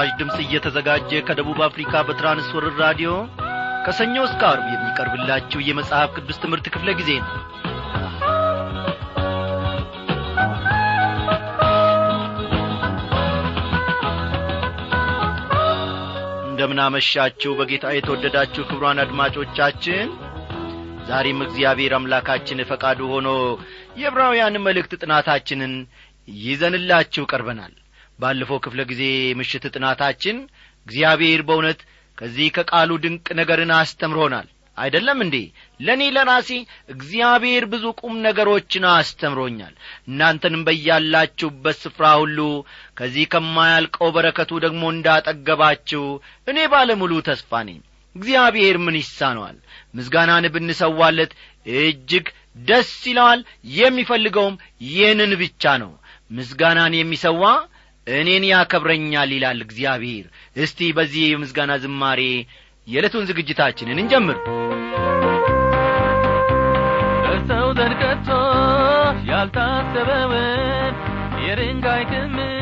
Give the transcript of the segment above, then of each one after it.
ይህ ምስራች ድምፅ እየተዘጋጀ ከደቡብ አፍሪካ በትራንስወርር ራዲዮ ከሰኞ እስከ አርብ የሚቀርብላችሁ የመጽሐፍ ቅዱስ ትምህርት ክፍለ ጊዜ ነው። እንደምናመሻችሁ በጌታ የተወደዳችሁ ክብሯን አድማጮቻችን ዛሬም እግዚአብሔር አምላካችን ፈቃዱ ሆኖ የዕብራውያን መልእክት ጥናታችንን ይዘንላችሁ ቀርበናል ባለፈው ክፍለ ጊዜ ምሽት ጥናታችን እግዚአብሔር በእውነት ከዚህ ከቃሉ ድንቅ ነገርን አስተምሮናል። አይደለም እንዴ? ለእኔ ለራሴ እግዚአብሔር ብዙ ቁም ነገሮችን አስተምሮኛል። እናንተንም በያላችሁበት ስፍራ ሁሉ ከዚህ ከማያልቀው በረከቱ ደግሞ እንዳጠገባችሁ እኔ ባለሙሉ ተስፋ ነኝ። እግዚአብሔር ምን ይሳነዋል? ምስጋናን ብንሰዋለት እጅግ ደስ ይለዋል። የሚፈልገውም ይህንን ብቻ ነው። ምስጋናን የሚሰዋ እኔን ያከብረኛል ይላል እግዚአብሔር። እስቲ በዚህ የምስጋና ዝማሬ የዕለቱን ዝግጅታችንን እንጀምር። በሰው ዘንድ ያልታሰበውን የድንጋይ ክምር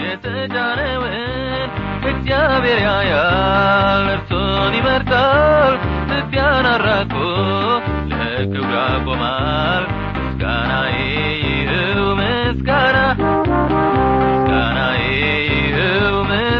የተጫነውን እግዚአብሔር ያያል እርሱን ይመርጣል ትቢያን አራቆ ለክብሩ ያቆማል ምስጋናዬ ይህው ምስጋና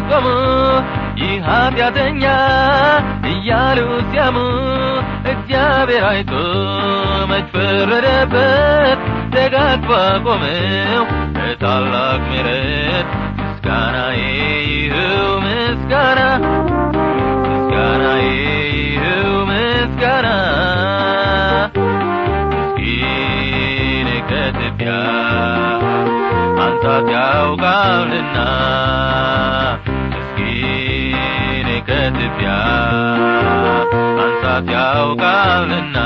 ሲጠቋቆሙ ይህ ኃጢአተኛ እያሉ ሲያሙ እግዚአብሔር አይቶ መች ፈረደበት? ደጋግፎ አቆመው። በታላቅ ምሕረት ምስጋናዬ ይህው ምስጋና ምስጋናዬ ይህው ምስጋና። ምስኪን ከትቢያ ማንሳት ያውቃልና ማንሳት ያውቃልና።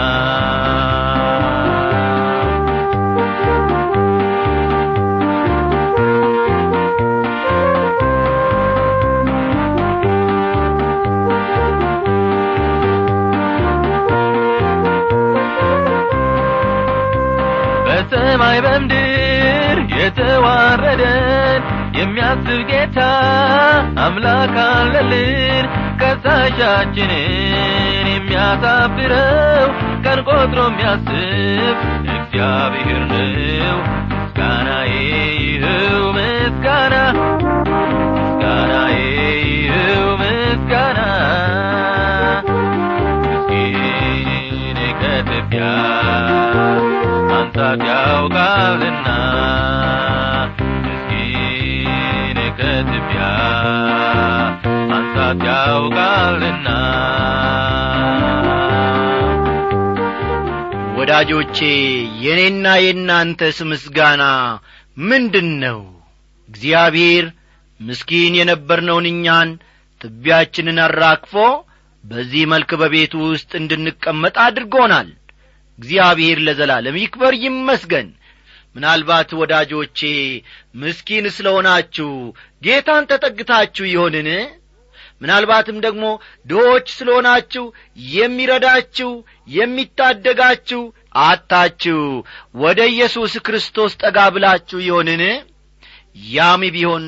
በሰማይ በምድር የተዋረደን የሚያስብ ጌታ አምላክ አለልን። ከሳሻችንን የሚያሳፍረው ቀን ቆጥሮ የሚያስብ እግዚአብሔር ነው። ምስጋናዬ ይህው ምስጋና ምስጋናዬ ይህው ምስጋና። ምስኪን ከትቢያ ማንሳት ያውቃልና ማንሳት ያውቃልና። ወዳጆቼ የእኔና የእናንተስ ምስጋና ምንድን ነው እግዚአብሔር ምስኪን የነበርነውን እኛን ትቢያችንን አራግፎ በዚህ መልክ በቤቱ ውስጥ እንድንቀመጥ አድርጎናል። እግዚአብሔር ለዘላለም ይክበር ይመስገን። ምናልባት ወዳጆቼ ምስኪን ስለ ሆናችሁ ጌታን ተጠግታችሁ ይሆንን ምናልባትም ደግሞ ድሆች ስለ ሆናችሁ የሚረዳችሁ የሚታደጋችሁ አታችሁ ወደ ኢየሱስ ክርስቶስ ጠጋ ብላችሁ ይሆንን? ያም ቢሆን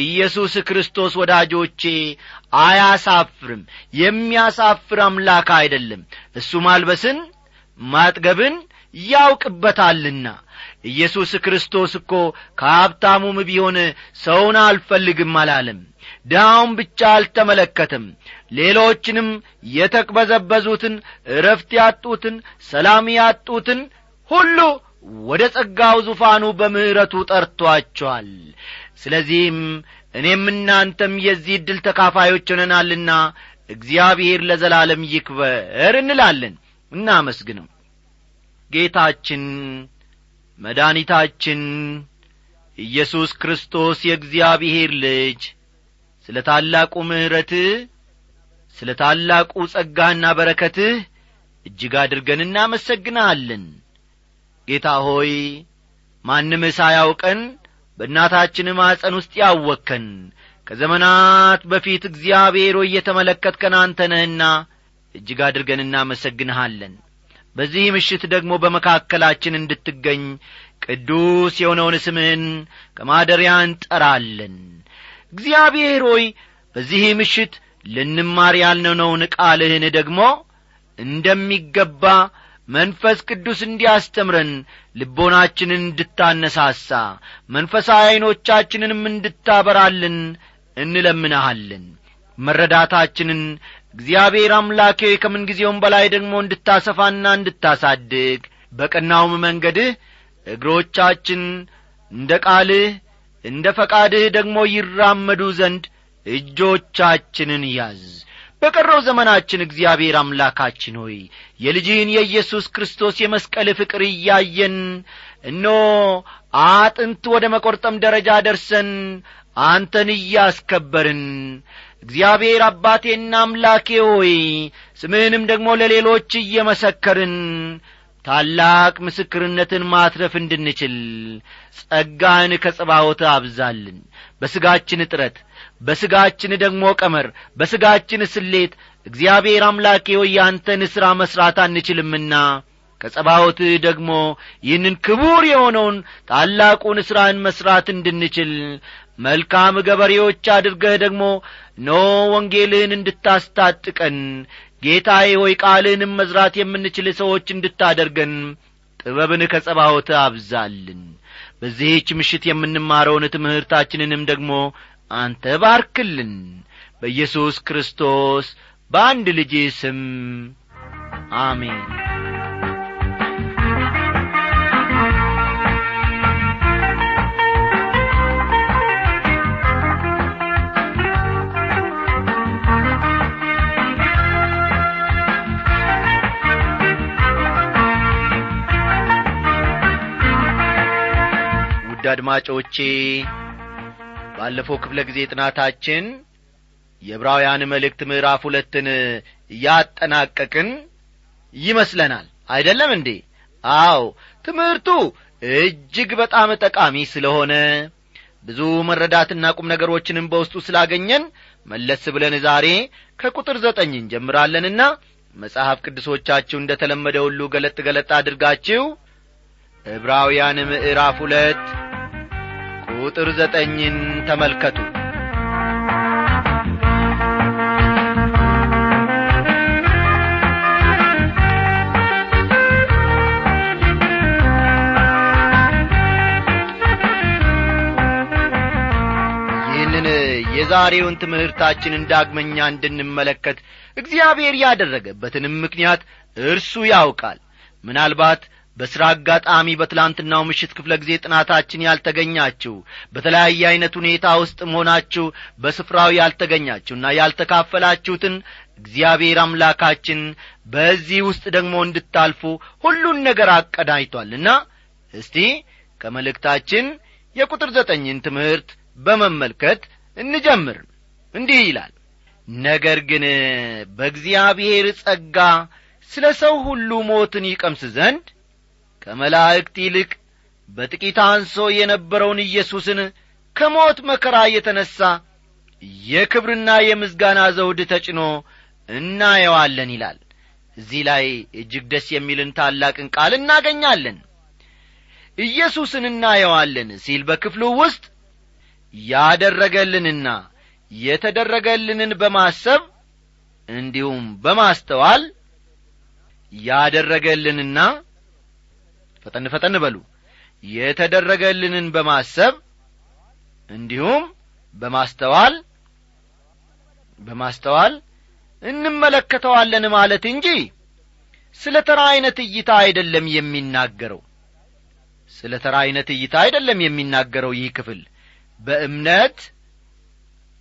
ኢየሱስ ክርስቶስ ወዳጆቼ አያሳፍርም። የሚያሳፍር አምላክ አይደለም። እሱ ማልበስን ማጥገብን ያውቅበታልና። ኢየሱስ ክርስቶስ እኮ ከሀብታሙም ቢሆን ሰውን አልፈልግም አላለም ድሃውን ብቻ አልተመለከትም። ሌሎችንም የተቅበዘበዙትን እረፍት ያጡትን ሰላም ያጡትን ሁሉ ወደ ጸጋው ዙፋኑ በምሕረቱ ጠርቶአቸዋል ስለዚህም እኔም እናንተም የዚህ ዕድል ተካፋዮች ሆነናልና እግዚአብሔር ለዘላለም ይክበር እንላለን። እናመስግነው ጌታችን መድኒታችን ኢየሱስ ክርስቶስ የእግዚአብሔር ልጅ ስለ ታላቁ ምሕረትህ ስለ ታላቁ ጸጋና በረከትህ እጅግ አድርገን እናመሰግንሃለን። ጌታ ሆይ ማንም ሳያውቀን በእናታችን ማፀን ውስጥ ያወከን ከዘመናት በፊት እግዚአብሔር ሆይ የተመለከትከን አንተ ነህና እጅግ አድርገን እናመሰግንሃለን። በዚህ ምሽት ደግሞ በመካከላችን እንድትገኝ ቅዱስ የሆነውን ስምህን ከማደሪያ እንጠራለን እግዚአብሔር ሆይ በዚህ ምሽት ልንማር ያልነውን ቃልህን ደግሞ እንደሚገባ መንፈስ ቅዱስ እንዲያስተምረን ልቦናችንን እንድታነሳሳ መንፈሳዊ ዐይኖቻችንንም እንድታበራልን እንለምንሃለን። መረዳታችንን እግዚአብሔር አምላኬ ከምንጊዜውም በላይ ደግሞ እንድታሰፋና እንድታሳድግ በቀናውም መንገድህ እግሮቻችን እንደ ቃልህ እንደ ፈቃድህ ደግሞ ይራመዱ ዘንድ እጆቻችንን ያዝ። በቀረው ዘመናችን እግዚአብሔር አምላካችን ሆይ የልጅህን የኢየሱስ ክርስቶስ የመስቀል ፍቅር እያየን እኖ አጥንት ወደ መቈርጠም ደረጃ ደርሰን አንተን እያስከበርን እግዚአብሔር አባቴና አምላኬ ሆይ ስምህንም ደግሞ ለሌሎች እየመሰከርን ታላቅ ምስክርነትን ማትረፍ እንድንችል ጸጋን ከጽባዖት አብዛልን። በሥጋችን ጥረት በሥጋችን ደግሞ ቀመር በሥጋችን ስሌት እግዚአብሔር አምላኬ ሆይ ያንተን ሥራ መሥራት አንችልምና። ከጸባዖትህ ደግሞ ይህንን ክቡር የሆነውን ታላቁን ሥራን መሥራት እንድንችል መልካም ገበሬዎች አድርገህ ደግሞ ኖ ወንጌልህን እንድታስታጥቀን ጌታዬ ሆይ ቃልህንም መዝራት የምንችል ሰዎች እንድታደርገን ጥበብን ከጸባዖት አብዛልን። በዚህች ምሽት የምንማረውን ትምህርታችንንም ደግሞ አንተ ባርክልን። በኢየሱስ ክርስቶስ በአንድ ልጅ ስም አሜን ውድ አድማጮቼ ባለፈው ክፍለ ጊዜ ጥናታችን የዕብራውያን መልእክት ምዕራፍ ሁለትን እያጠናቀቅን ይመስለናል። አይደለም እንዴ? አዎ ትምህርቱ እጅግ በጣም ጠቃሚ ስለሆነ ብዙ መረዳትና ቁም ነገሮችንም በውስጡ ስላገኘን መለስ ብለን ዛሬ ከቁጥር ዘጠኝ እንጀምራለንና መጽሐፍ ቅዱሶቻችሁ እንደ ተለመደ ሁሉ ገለጥ ገለጥ አድርጋችሁ ዕብራውያን ምዕራፍ ሁለት ቁጥር ዘጠኝን ተመልከቱ። የዛሬውን ትምህርታችንን ዳግመኛ እንድንመለከት እግዚአብሔር ያደረገበትንም ምክንያት እርሱ ያውቃል። ምናልባት በሥራ አጋጣሚ በትላንትናው ምሽት ክፍለ ጊዜ ጥናታችን ያልተገኛችሁ በተለያየ ዐይነት ሁኔታ ውስጥ መሆናችሁ በስፍራው ያልተገኛችሁና ያልተካፈላችሁትን እግዚአብሔር አምላካችን በዚህ ውስጥ ደግሞ እንድታልፉ ሁሉን ነገር አቀዳጅቷልና እስቲ ከመልእክታችን የቁጥር ዘጠኝን ትምህርት በመመልከት እንጀምር። እንዲህ ይላል ነገር ግን በእግዚአብሔር ጸጋ ስለ ሰው ሁሉ ሞትን ይቀምስ ዘንድ ከመላእክት ይልቅ በጥቂት አንሶ የነበረውን ኢየሱስን ከሞት መከራ የተነሣ የክብርና የምስጋና ዘውድ ተጭኖ እናየዋለን ይላል። እዚህ ላይ እጅግ ደስ የሚልን ታላቅን ቃል እናገኛለን። ኢየሱስን እናየዋለን ሲል በክፍሉ ውስጥ ያደረገልንና የተደረገልንን በማሰብ እንዲሁም በማስተዋል ያደረገልንና ፈጠን ፈጠን በሉ። የተደረገልንን በማሰብ እንዲሁም በማስተዋል በማስተዋል እንመለከተዋለን ማለት እንጂ ስለ ተራ ዐይነት እይታ አይደለም የሚናገረው። ስለ ተራ ዐይነት እይታ አይደለም የሚናገረው ይህ ክፍል። በእምነት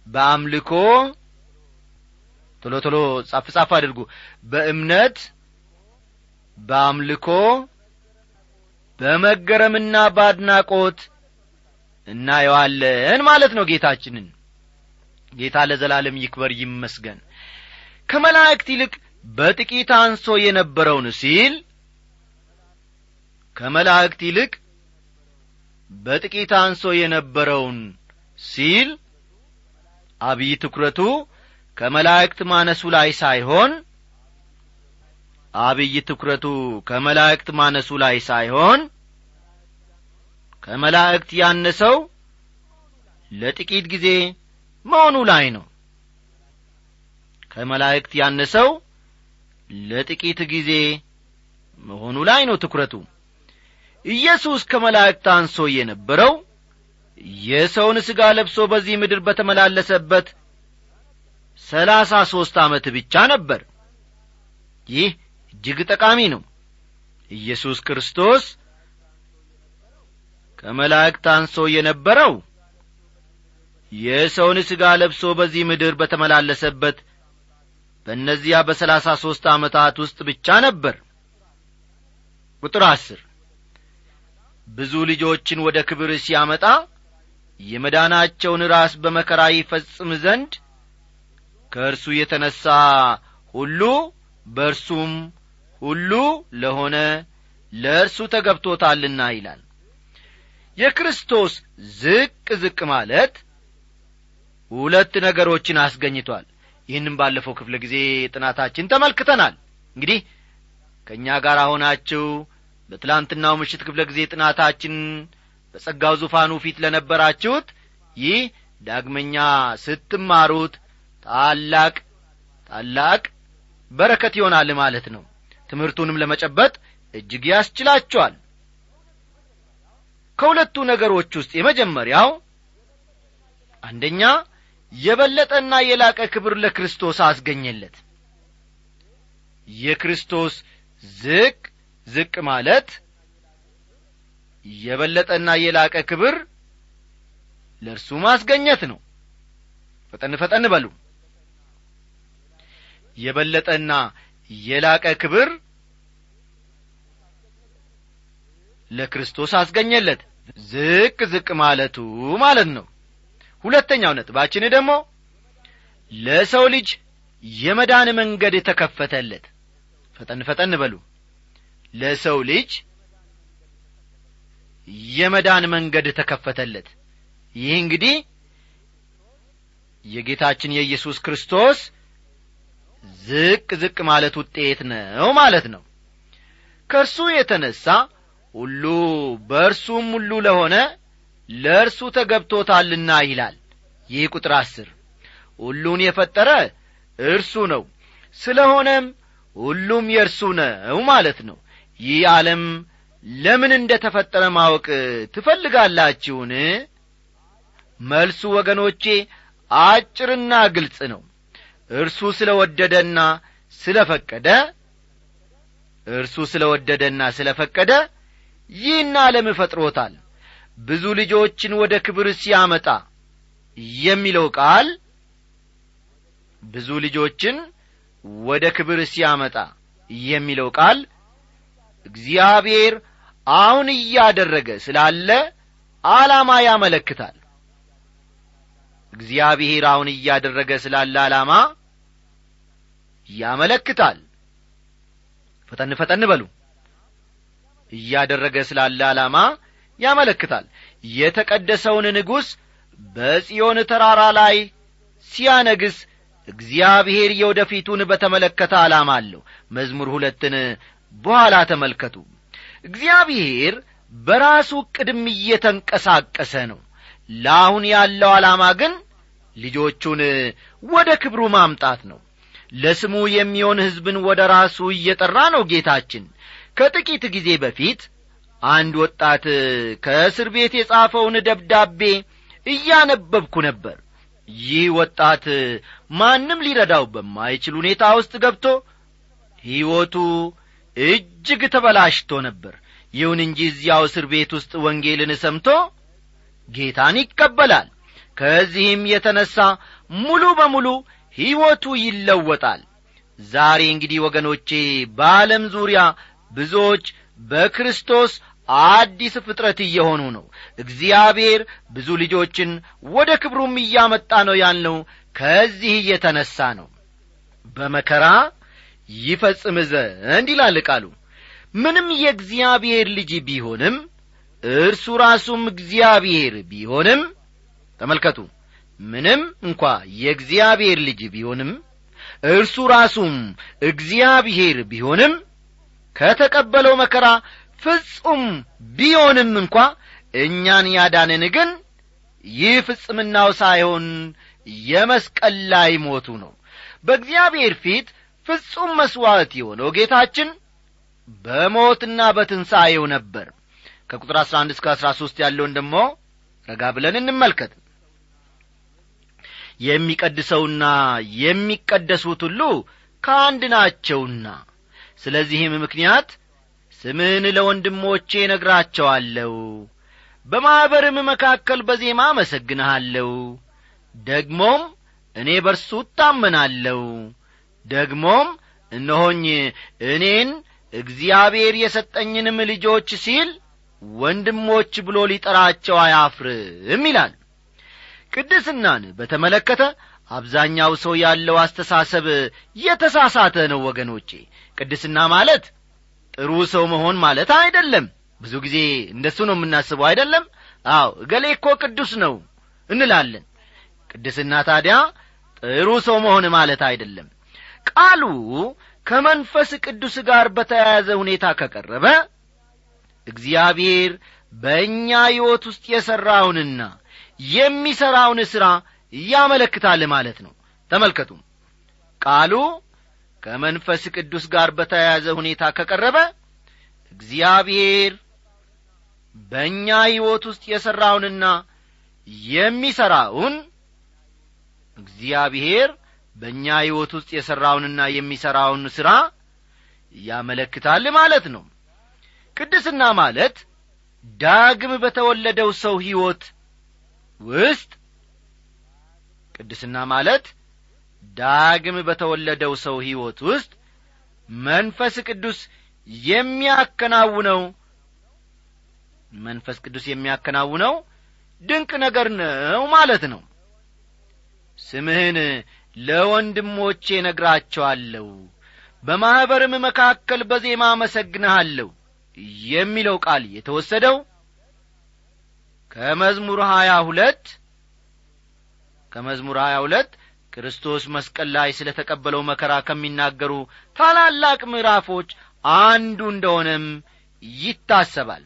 በአምልኮ ቶሎ ቶሎ ጻፍ ጻፍ አድርጉ። በእምነት በአምልኮ በመገረምና በአድናቆት እናየዋለን ማለት ነው ጌታችንን። ጌታ ለዘላለም ይክበር ይመስገን። ከመላእክት ይልቅ በጥቂት አንሶ የነበረውን ሲል ከመላእክት ይልቅ በጥቂት አንሶ የነበረውን ሲል አብይ ትኩረቱ ከመላእክት ማነሱ ላይ ሳይሆን አብይ ትኩረቱ ከመላእክት ማነሱ ላይ ሳይሆን ከመላእክት ያነሰው ለጥቂት ጊዜ መሆኑ ላይ ነው። ከመላእክት ያነሰው ለጥቂት ጊዜ መሆኑ ላይ ነው ትኩረቱ። ኢየሱስ ከመላእክት አንሶ የነበረው የሰውን ሥጋ ለብሶ በዚህ ምድር በተመላለሰበት ሰላሳ ሦስት ዓመት ብቻ ነበር። ይህ እጅግ ጠቃሚ ነው። ኢየሱስ ክርስቶስ ከመላእክት አንሶ የነበረው የሰውን ሥጋ ለብሶ በዚህ ምድር በተመላለሰበት በእነዚያ በሰላሳ ሦስት ዓመታት ውስጥ ብቻ ነበር። ቁጥር አስር ብዙ ልጆችን ወደ ክብር ሲያመጣ የመዳናቸውን ራስ በመከራ ይፈጽም ዘንድ ከእርሱ የተነሣ ሁሉ በእርሱም ሁሉ ለሆነ ለእርሱ ተገብቶታልና ይላል። የክርስቶስ ዝቅ ዝቅ ማለት ሁለት ነገሮችን አስገኝቷል። ይህንም ባለፈው ክፍለ ጊዜ ጥናታችን ተመልክተናል። እንግዲህ ከእኛ ጋር ሆናችሁ በትላንትናው ምሽት ክፍለ ጊዜ ጥናታችን በጸጋው ዙፋኑ ፊት ለነበራችሁት ይህ ዳግመኛ ስትማሩት ታላቅ ታላቅ በረከት ይሆናል ማለት ነው ትምህርቱንም ለመጨበጥ እጅግ ያስችላችኋል ከሁለቱ ነገሮች ውስጥ የመጀመሪያው አንደኛ የበለጠና የላቀ ክብር ለክርስቶስ አስገኘለት። የክርስቶስ ዝቅ ዝቅ ማለት የበለጠና የላቀ ክብር ለእርሱ ማስገኘት ነው። ፈጠን ፈጠን በሉ። የበለጠና የላቀ ክብር ለክርስቶስ አስገኘለት። ዝቅ ዝቅ ማለቱ ማለት ነው። ሁለተኛው ነጥባችን ደግሞ ለሰው ልጅ የመዳን መንገድ ተከፈተለት ፈጠን ፈጠን በሉ። ለሰው ልጅ የመዳን መንገድ ተከፈተለት። ይህ እንግዲህ የጌታችን የኢየሱስ ክርስቶስ ዝቅ ዝቅ ማለት ውጤት ነው ማለት ነው። ከእርሱ የተነሣ ሁሉ በእርሱም ሁሉ ለሆነ ለእርሱ ተገብቶታልና ይላል። ይህ ቁጥር አስር ሁሉን የፈጠረ እርሱ ነው ስለሆነም ሁሉም የእርሱ ነው ማለት ነው። ይህ ዓለም ለምን እንደ ተፈጠረ ማወቅ ትፈልጋላችሁን? መልሱ ወገኖቼ አጭርና ግልጽ ነው እርሱ ስለ ወደደና ስለ ፈቀደ እርሱ ስለ ወደደና ስለ ፈቀደ ይህን ዓለም ፈጥሮታል ብዙ ልጆችን ወደ ክብር ሲያመጣ የሚለው ቃል ብዙ ልጆችን ወደ ክብር ሲያመጣ የሚለው ቃል እግዚአብሔር አሁን እያደረገ ስላለ ዓላማ ያመለክታል። እግዚአብሔር አሁን እያደረገ ስላለ ዓላማ ያመለክታል። ፈጠን ፈጠን በሉ። እያደረገ ስላለ ዓላማ ያመለክታል። የተቀደሰውን ንጉሥ በጽዮን ተራራ ላይ ሲያነግስ እግዚአብሔር የወደፊቱን በተመለከተ ዓላማ አለው። መዝሙር ሁለትን በኋላ ተመልከቱ። እግዚአብሔር በራሱ ቅድም እየተንቀሳቀሰ ነው። ለአሁን ያለው ዓላማ ግን ልጆቹን ወደ ክብሩ ማምጣት ነው ለስሙ የሚሆን ሕዝብን ወደ ራሱ እየጠራ ነው ጌታችን። ከጥቂት ጊዜ በፊት አንድ ወጣት ከእስር ቤት የጻፈውን ደብዳቤ እያነበብኩ ነበር። ይህ ወጣት ማንም ሊረዳው በማይችል ሁኔታ ውስጥ ገብቶ ሕይወቱ እጅግ ተበላሽቶ ነበር። ይሁን እንጂ እዚያው እስር ቤት ውስጥ ወንጌልን ሰምቶ ጌታን ይቀበላል። ከዚህም የተነሣ ሙሉ በሙሉ ሕይወቱ ይለወጣል። ዛሬ እንግዲህ ወገኖቼ በዓለም ዙሪያ ብዙዎች በክርስቶስ አዲስ ፍጥረት እየሆኑ ነው። እግዚአብሔር ብዙ ልጆችን ወደ ክብሩም እያመጣ ነው ያልነው ከዚህ እየተነሣ ነው። በመከራ ይፈጽም ዘንድ ይላል ቃሉ። ምንም የእግዚአብሔር ልጅ ቢሆንም እርሱ ራሱም እግዚአብሔር ቢሆንም ተመልከቱ ምንም እንኳ የእግዚአብሔር ልጅ ቢሆንም እርሱ ራሱም እግዚአብሔር ቢሆንም ከተቀበለው መከራ ፍጹም ቢሆንም እንኳ እኛን ያዳንን ግን ይህ ፍጽምናው ሳይሆን የመስቀል ላይ ሞቱ ነው። በእግዚአብሔር ፊት ፍጹም መሥዋዕት የሆነው ጌታችን በሞትና በትንሣኤው ነበር። ከቁጥር አሥራ አንድ እስከ አሥራ ሦስት ያለውን ደሞ ረጋ ብለን እንመልከት የሚቀድሰውና የሚቀደሱት ሁሉ ከአንድ ናቸውና። ስለዚህም ምክንያት ስምህን ለወንድሞቼ ነግራቸዋለሁ በማኅበርም መካከል በዜማ አመሰግንሃለሁ። ደግሞም እኔ በርሱ እታመናለሁ። ደግሞም እነሆኝ እኔን እግዚአብሔር የሰጠኝንም ልጆች ሲል ወንድሞች ብሎ ሊጠራቸው አያፍርም ይላል ቅድስናን በተመለከተ አብዛኛው ሰው ያለው አስተሳሰብ የተሳሳተ ነው ወገኖቼ። ቅድስና ማለት ጥሩ ሰው መሆን ማለት አይደለም። ብዙ ጊዜ እንደሱ ነው የምናስበው አይደለም? አው እገሌ እኮ ቅዱስ ነው እንላለን። ቅድስና ታዲያ ጥሩ ሰው መሆን ማለት አይደለም። ቃሉ ከመንፈስ ቅዱስ ጋር በተያያዘ ሁኔታ ከቀረበ እግዚአብሔር በእኛ ሕይወት ውስጥ የሠራውንና የሚሠራውን ሥራ ያመለክታል ማለት ነው። ተመልከቱ ቃሉ ከመንፈስ ቅዱስ ጋር በተያያዘ ሁኔታ ከቀረበ እግዚአብሔር በእኛ ሕይወት ውስጥ የሠራውንና የሚሠራውን እግዚአብሔር በእኛ ሕይወት ውስጥ የሠራውንና የሚሠራውን ሥራ ያመለክታል ማለት ነው። ቅድስና ማለት ዳግም በተወለደው ሰው ሕይወት ውስጥ ቅድስና ማለት ዳግም በተወለደው ሰው ሕይወት ውስጥ መንፈስ ቅዱስ የሚያከናውነው መንፈስ ቅዱስ የሚያከናውነው ድንቅ ነገር ነው ማለት ነው። ስምህን ለወንድሞቼ ነግራቸዋለሁ በማኅበርም መካከል በዜማ አመሰግንሃለሁ የሚለው ቃል የተወሰደው ከመዝሙር ሀያ ሁለት ከመዝሙር ሀያ ሁለት ክርስቶስ መስቀል ላይ ስለ ተቀበለው መከራ ከሚናገሩ ታላላቅ ምዕራፎች አንዱ እንደሆነም ይታሰባል።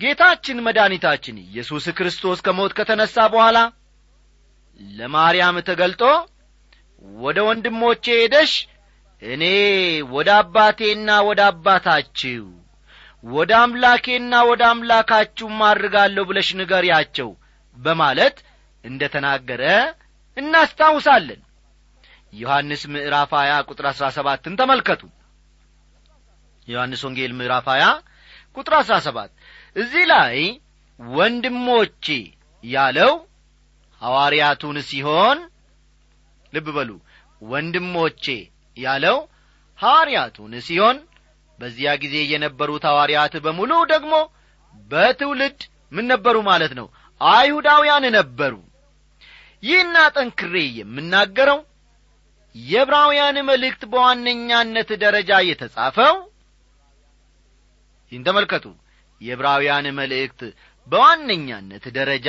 ጌታችን መድኃኒታችን ኢየሱስ ክርስቶስ ከሞት ከተነሣ በኋላ ለማርያም ተገልጦ ወደ ወንድሞቼ ሄደሽ እኔ ወደ አባቴና ወደ አባታችሁ ወደ አምላኬና ወደ አምላካችሁ ማድርጋለሁ ብለሽ ንገሪያቸው በማለት እንደ ተናገረ እናስታውሳለን። ዮሐንስ ምዕራፍ 20 ቁጥር አሥራ ሰባትን ተመልከቱ። ዮሐንስ ወንጌል ምዕራፍ 20 ቁጥር አሥራ ሰባት እዚህ ላይ ወንድሞቼ ያለው ሐዋርያቱን ሲሆን ልብ በሉ ወንድሞቼ ያለው ሐዋርያቱን ሲሆን በዚያ ጊዜ የነበሩት ሐዋርያት በሙሉ ደግሞ በትውልድ ምን ነበሩ ማለት ነው? አይሁዳውያን ነበሩ። ይህና ጠንክሬ የምናገረው የዕብራውያን መልእክት በዋነኛነት ደረጃ የተጻፈው ይህን ተመልከቱ። የዕብራውያን መልእክት በዋነኛነት ደረጃ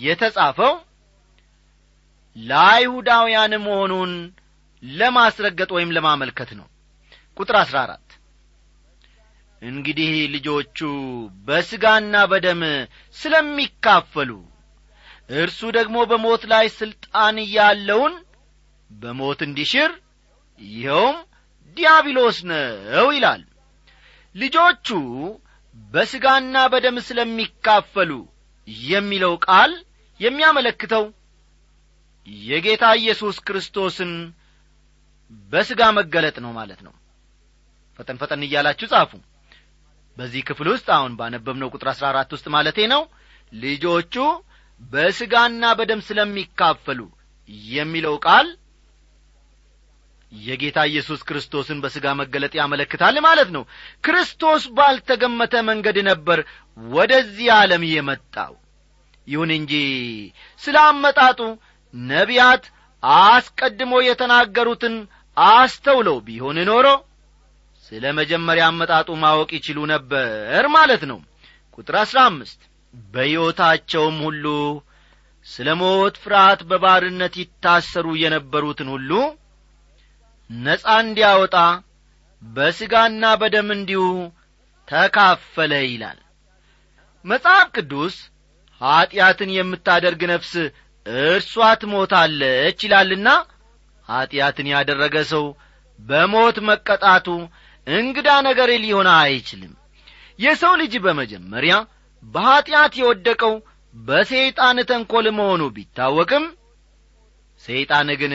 የተጻፈው ለአይሁዳውያን መሆኑን ለማስረገጥ ወይም ለማመልከት ነው። ቁጥር አሥራ አራት እንግዲህ ልጆቹ በሥጋና በደም ስለሚካፈሉ እርሱ ደግሞ በሞት ላይ ሥልጣን ያለውን በሞት እንዲሽር ይኸውም ዲያብሎስ ነው ይላል። ልጆቹ በሥጋና በደም ስለሚካፈሉ የሚለው ቃል የሚያመለክተው የጌታ ኢየሱስ ክርስቶስን በሥጋ መገለጥ ነው ማለት ነው። ፈጠን ፈጠን እያላችሁ ጻፉ በዚህ ክፍል ውስጥ አሁን ባነበብነው ቁጥር አሥራ አራት ውስጥ ማለቴ ነው ልጆቹ በሥጋና በደም ስለሚካፈሉ የሚለው ቃል የጌታ ኢየሱስ ክርስቶስን በሥጋ መገለጥ ያመለክታል ማለት ነው። ክርስቶስ ባልተገመተ መንገድ ነበር ወደዚህ ዓለም የመጣው። ይሁን እንጂ ስለ አመጣጡ ነቢያት አስቀድሞ የተናገሩትን አስተውለው ቢሆን ኖሮ ስለ መጀመሪያ አመጣጡ ማወቅ ይችሉ ነበር ማለት ነው። ቁጥር አሥራ አምስት በሕይወታቸውም ሁሉ ስለ ሞት ፍርሃት በባርነት ይታሰሩ የነበሩትን ሁሉ ነጻ እንዲያወጣ በሥጋና በደም እንዲሁ ተካፈለ ይላል። መጽሐፍ ቅዱስ ኀጢአትን የምታደርግ ነፍስ እርሷ ትሞታለች ይላልና ኀጢአትን ያደረገ ሰው በሞት መቀጣቱ እንግዳ ነገር ሊሆን አይችልም። የሰው ልጅ በመጀመሪያ በኀጢአት የወደቀው በሰይጣን ተንኰል መሆኑ ቢታወቅም ሰይጣን ግን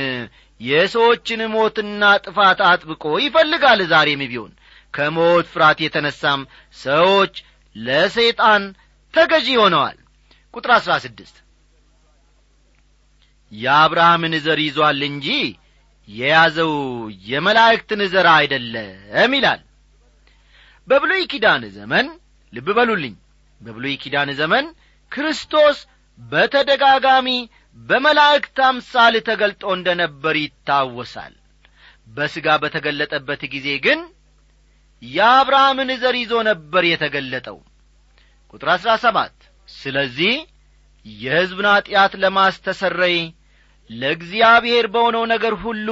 የሰዎችን ሞትና ጥፋት አጥብቆ ይፈልጋል። ዛሬም ቢሆን ከሞት ፍርሃት የተነሳም ሰዎች ለሰይጣን ተገዢ ሆነዋል። ቁጥር አሥራ ስድስት። የአብርሃምን ዘር ይዟል እንጂ የያዘው የመላእክትን ዘር አይደለም ይላል። በብሉይ ኪዳን ዘመን ልብ በሉልኝ በብሉይ ኪዳን ዘመን ክርስቶስ በተደጋጋሚ በመላእክት አምሳል ተገልጦ እንደ ነበር ይታወሳል። በሥጋ በተገለጠበት ጊዜ ግን የአብርሃምን ዘር ይዞ ነበር የተገለጠው። ቁጥር አሥራ ሰባት ስለዚህ የሕዝብን ኀጢአት ለማስተሰረይ ለእግዚአብሔር በሆነው ነገር ሁሉ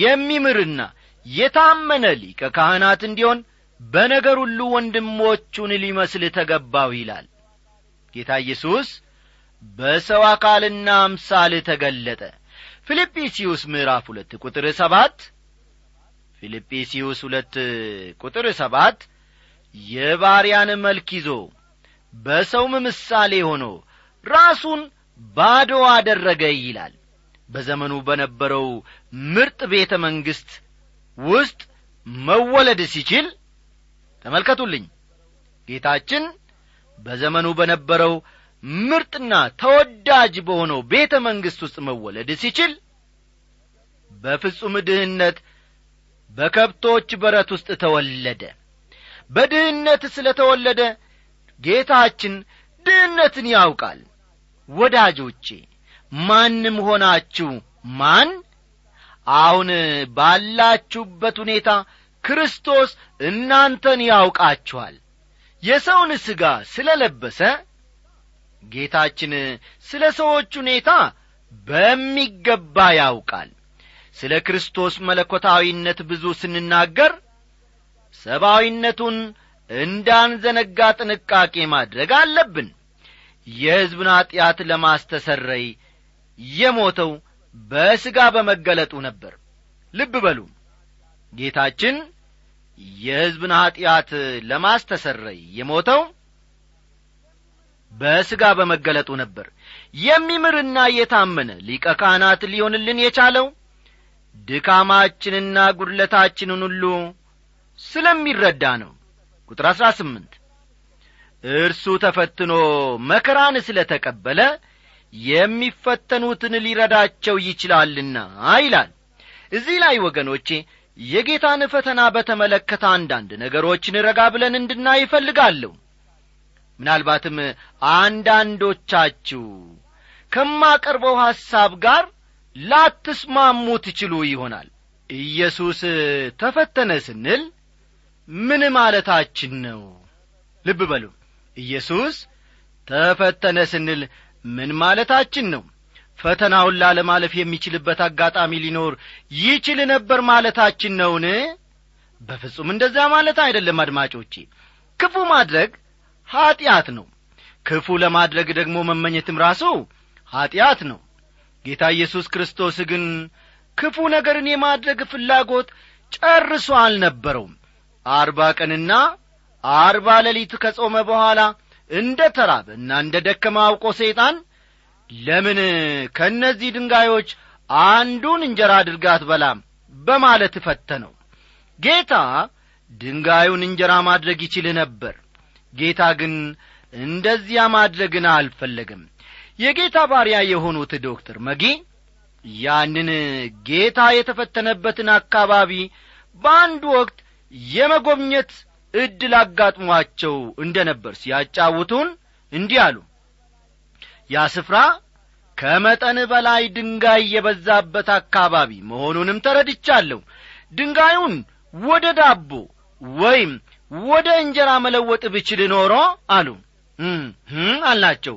የሚምርና የታመነ ሊቀ ካህናት እንዲሆን በነገር ሁሉ ወንድሞቹን ሊመስል ተገባው ይላል። ጌታ ኢየሱስ በሰው አካልና አምሳል ተገለጠ። ፊልጵስዩስ ምዕራፍ ሁለት ቁጥር ሰባት ፊልጵስዩስ ሁለት ቁጥር ሰባት የባሪያን መልክ ይዞ በሰውም ምሳሌ ሆኖ ራሱን ባዶ አደረገ ይላል በዘመኑ በነበረው ምርጥ ቤተ መንግሥት ውስጥ መወለድ ሲችል ተመልከቱልኝ ጌታችን በዘመኑ በነበረው ምርጥና ተወዳጅ በሆነው ቤተ መንግሥት ውስጥ መወለድ ሲችል በፍጹም ድህነት በከብቶች በረት ውስጥ ተወለደ። በድህነት ስለ ተወለደ ጌታችን ድህነትን ያውቃል። ወዳጆቼ ማንም ሆናችሁ ማን? አሁን ባላችሁበት ሁኔታ ክርስቶስ እናንተን ያውቃችኋል። የሰውን ሥጋ ስለ ለበሰ ጌታችን ስለ ሰዎች ሁኔታ በሚገባ ያውቃል። ስለ ክርስቶስ መለኮታዊነት ብዙ ስንናገር ሰብአዊነቱን እንዳንዘነጋ ጥንቃቄ ማድረግ አለብን። የሕዝብን ኀጢአት ለማስተሰረይ የሞተው በሥጋ በመገለጡ ነበር። ልብ በሉ ጌታችን የሕዝብን ኀጢአት ለማስተሰረይ የሞተው በሥጋ በመገለጡ ነበር። የሚምርና የታመነ ሊቀ ካህናት ሊሆንልን የቻለው ድካማችንና ጒድለታችንን ሁሉ ስለሚረዳ ነው። ቁጥር አሥራ ስምንት እርሱ ተፈትኖ መከራን ስለ ተቀበለ የሚፈተኑትን ሊረዳቸው ይችላልና ይላል። እዚህ ላይ ወገኖቼ የጌታን ፈተና በተመለከተ አንዳንድ ነገሮችን ረጋ ብለን እንድናይ ይፈልጋለሁ ምናልባትም አንዳንዶቻችሁ ከማቀርበው ሐሳብ ጋር ላትስማሙ ትችሉ ይሆናል። ኢየሱስ ተፈተነ ስንል ምን ማለታችን ነው? ልብ በሉ። ኢየሱስ ተፈተነ ስንል ምን ማለታችን ነው? ፈተናውን ላለማለፍ የሚችልበት አጋጣሚ ሊኖር ይችል ነበር ማለታችን ነውን? በፍጹም እንደዚያ ማለት አይደለም አድማጮቼ። ክፉ ማድረግ ኀጢአት ነው። ክፉ ለማድረግ ደግሞ መመኘትም ራሱ ኀጢአት ነው። ጌታ ኢየሱስ ክርስቶስ ግን ክፉ ነገርን የማድረግ ፍላጎት ጨርሶ አልነበረውም። አርባ ቀንና አርባ ሌሊት ከጾመ በኋላ እንደ ተራበና እንደ ደከመ አውቆ ሰይጣን ለምን ከእነዚህ ድንጋዮች አንዱን እንጀራ አድርጋት በላም በማለት ፈተነው። ጌታ ድንጋዩን እንጀራ ማድረግ ይችል ነበር። ጌታ ግን እንደዚያ ማድረግን አልፈለግም የጌታ ባሪያ የሆኑት ዶክተር መጊ ያንን ጌታ የተፈተነበትን አካባቢ በአንድ ወቅት የመጎብኘት ዕድል አጋጥሟቸው እንደ ነበር ሲያጫውቱን እንዲህ አሉ። ያ ስፍራ ከመጠን በላይ ድንጋይ የበዛበት አካባቢ መሆኑንም ተረድቻለሁ። ድንጋዩን ወደ ዳቦ ወይም ወደ እንጀራ መለወጥ ብችል ኖሮ አሉ። አልናቸው።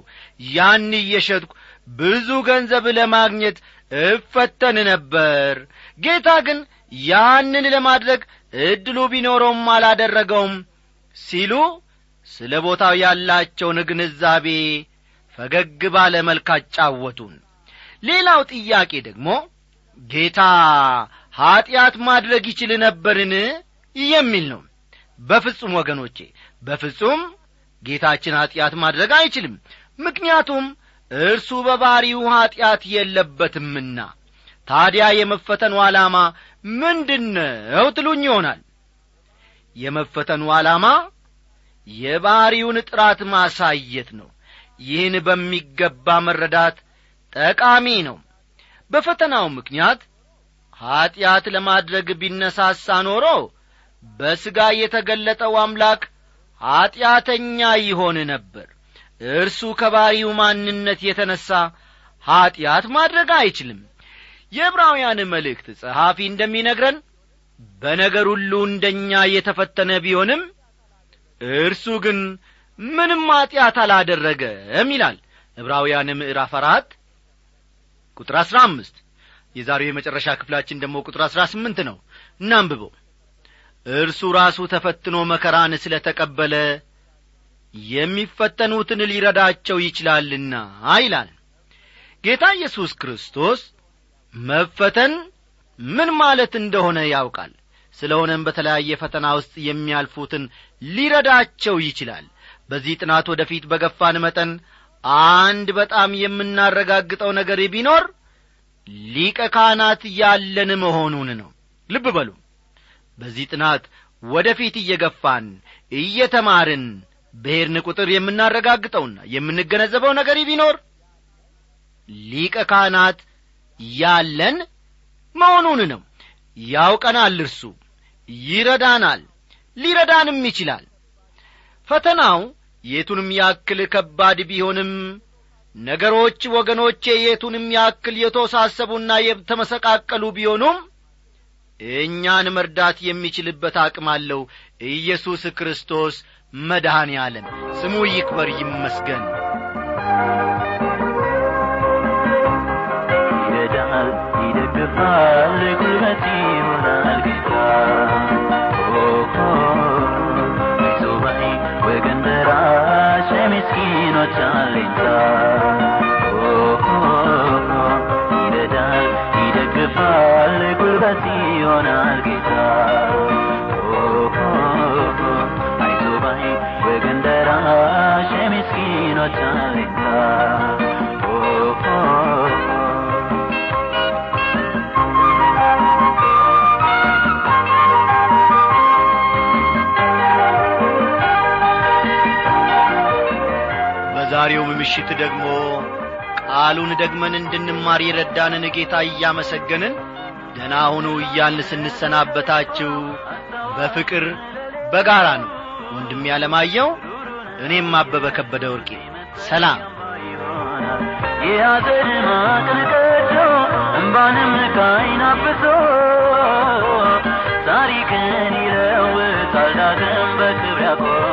ያን እየሸጥኩ ብዙ ገንዘብ ለማግኘት እፈተን ነበር። ጌታ ግን ያንን ለማድረግ ዕድሉ ቢኖረውም አላደረገውም ሲሉ ስለ ቦታው ያላቸውን ግንዛቤ ፈገግ ባለ መልክ አጫወቱን። ሌላው ጥያቄ ደግሞ ጌታ ኀጢአት ማድረግ ይችል ነበርን የሚል ነው። በፍጹም ወገኖቼ በፍጹም ጌታችን ኀጢአት ማድረግ አይችልም። ምክንያቱም እርሱ በባሪው ኀጢአት የለበትምና ታዲያ የመፈተኑ ዓላማ ምንድነው ትሉኝ ይሆናል። የመፈተኑ ዓላማ የባሪውን ጥራት ማሳየት ነው። ይህን በሚገባ መረዳት ጠቃሚ ነው። በፈተናው ምክንያት ኀጢአት ለማድረግ ቢነሳሳ ኖሮ በሥጋ የተገለጠው አምላክ ኀጢአተኛ ይሆን ነበር። እርሱ ከባሪው ማንነት የተነሣ ኀጢአት ማድረግ አይችልም የዕብራውያን መልእክት ጸሐፊ እንደሚነግረን በነገር ሁሉ እንደኛ የተፈተነ ቢሆንም እርሱ ግን ምንም ኀጢአት አላደረገም ይላል ዕብራውያን ምዕራፍ አራት ቁጥር አሥራ አምስት። የዛሬው የመጨረሻ ክፍላችን ደግሞ ቁጥር አሥራ ስምንት ነው። እናንብበው። እርሱ ራሱ ተፈትኖ መከራን ስለ ተቀበለ የሚፈተኑትን ሊረዳቸው ይችላልና ይላል። ጌታ ኢየሱስ ክርስቶስ መፈተን ምን ማለት እንደሆነ ያውቃል። ስለሆነም በተለያየ ፈተና ውስጥ የሚያልፉትን ሊረዳቸው ይችላል። በዚህ ጥናት ወደፊት በገፋን መጠን አንድ በጣም የምናረጋግጠው ነገር ቢኖር ሊቀ ካህናት ያለን መሆኑን ነው። ልብ በሉ። በዚህ ጥናት ወደፊት እየገፋን እየተማርን ብሔርን ቁጥር የምናረጋግጠውና የምንገነዘበው ነገር ቢኖር ሊቀ ካህናት ያለን መሆኑን ነው። ያውቀናል እርሱ ይረዳናል ሊረዳንም ይችላል። ፈተናው የቱንም ያክል ከባድ ቢሆንም ነገሮች ወገኖቼ የቱንም ያክል የተወሳሰቡና የተመሰቃቀሉ ቢሆኑም እኛን መርዳት የሚችልበት አቅም አለው። ኢየሱስ ክርስቶስ መድኃኔ ዓለም ስሙ ይክበር ይመስገን ይደግፋል ጉልበት ይሆናል ጌታ ዞባይ ወገን ደራሽ የምስኪኖች አለኝታ ይረዳል ይደግፋል ጉልበት ይሆናል ጌታ ወገን ደራሽ የምስኪኖች አለኝታ ምሽት ደግሞ ቃሉን ደግመን እንድንማር የረዳንን ጌታ እያመሰገንን ደና ሁኑ እያልን ስንሰናበታችሁ በፍቅር በጋራ ነው። ወንድም ያለማየው እኔም አበበ ከበደ ወርቄ ሰላም። የሐዘን ማቅን እምባንም አብሶ ታሪክን ይለውጣል ዳግም በክብር ያቆማል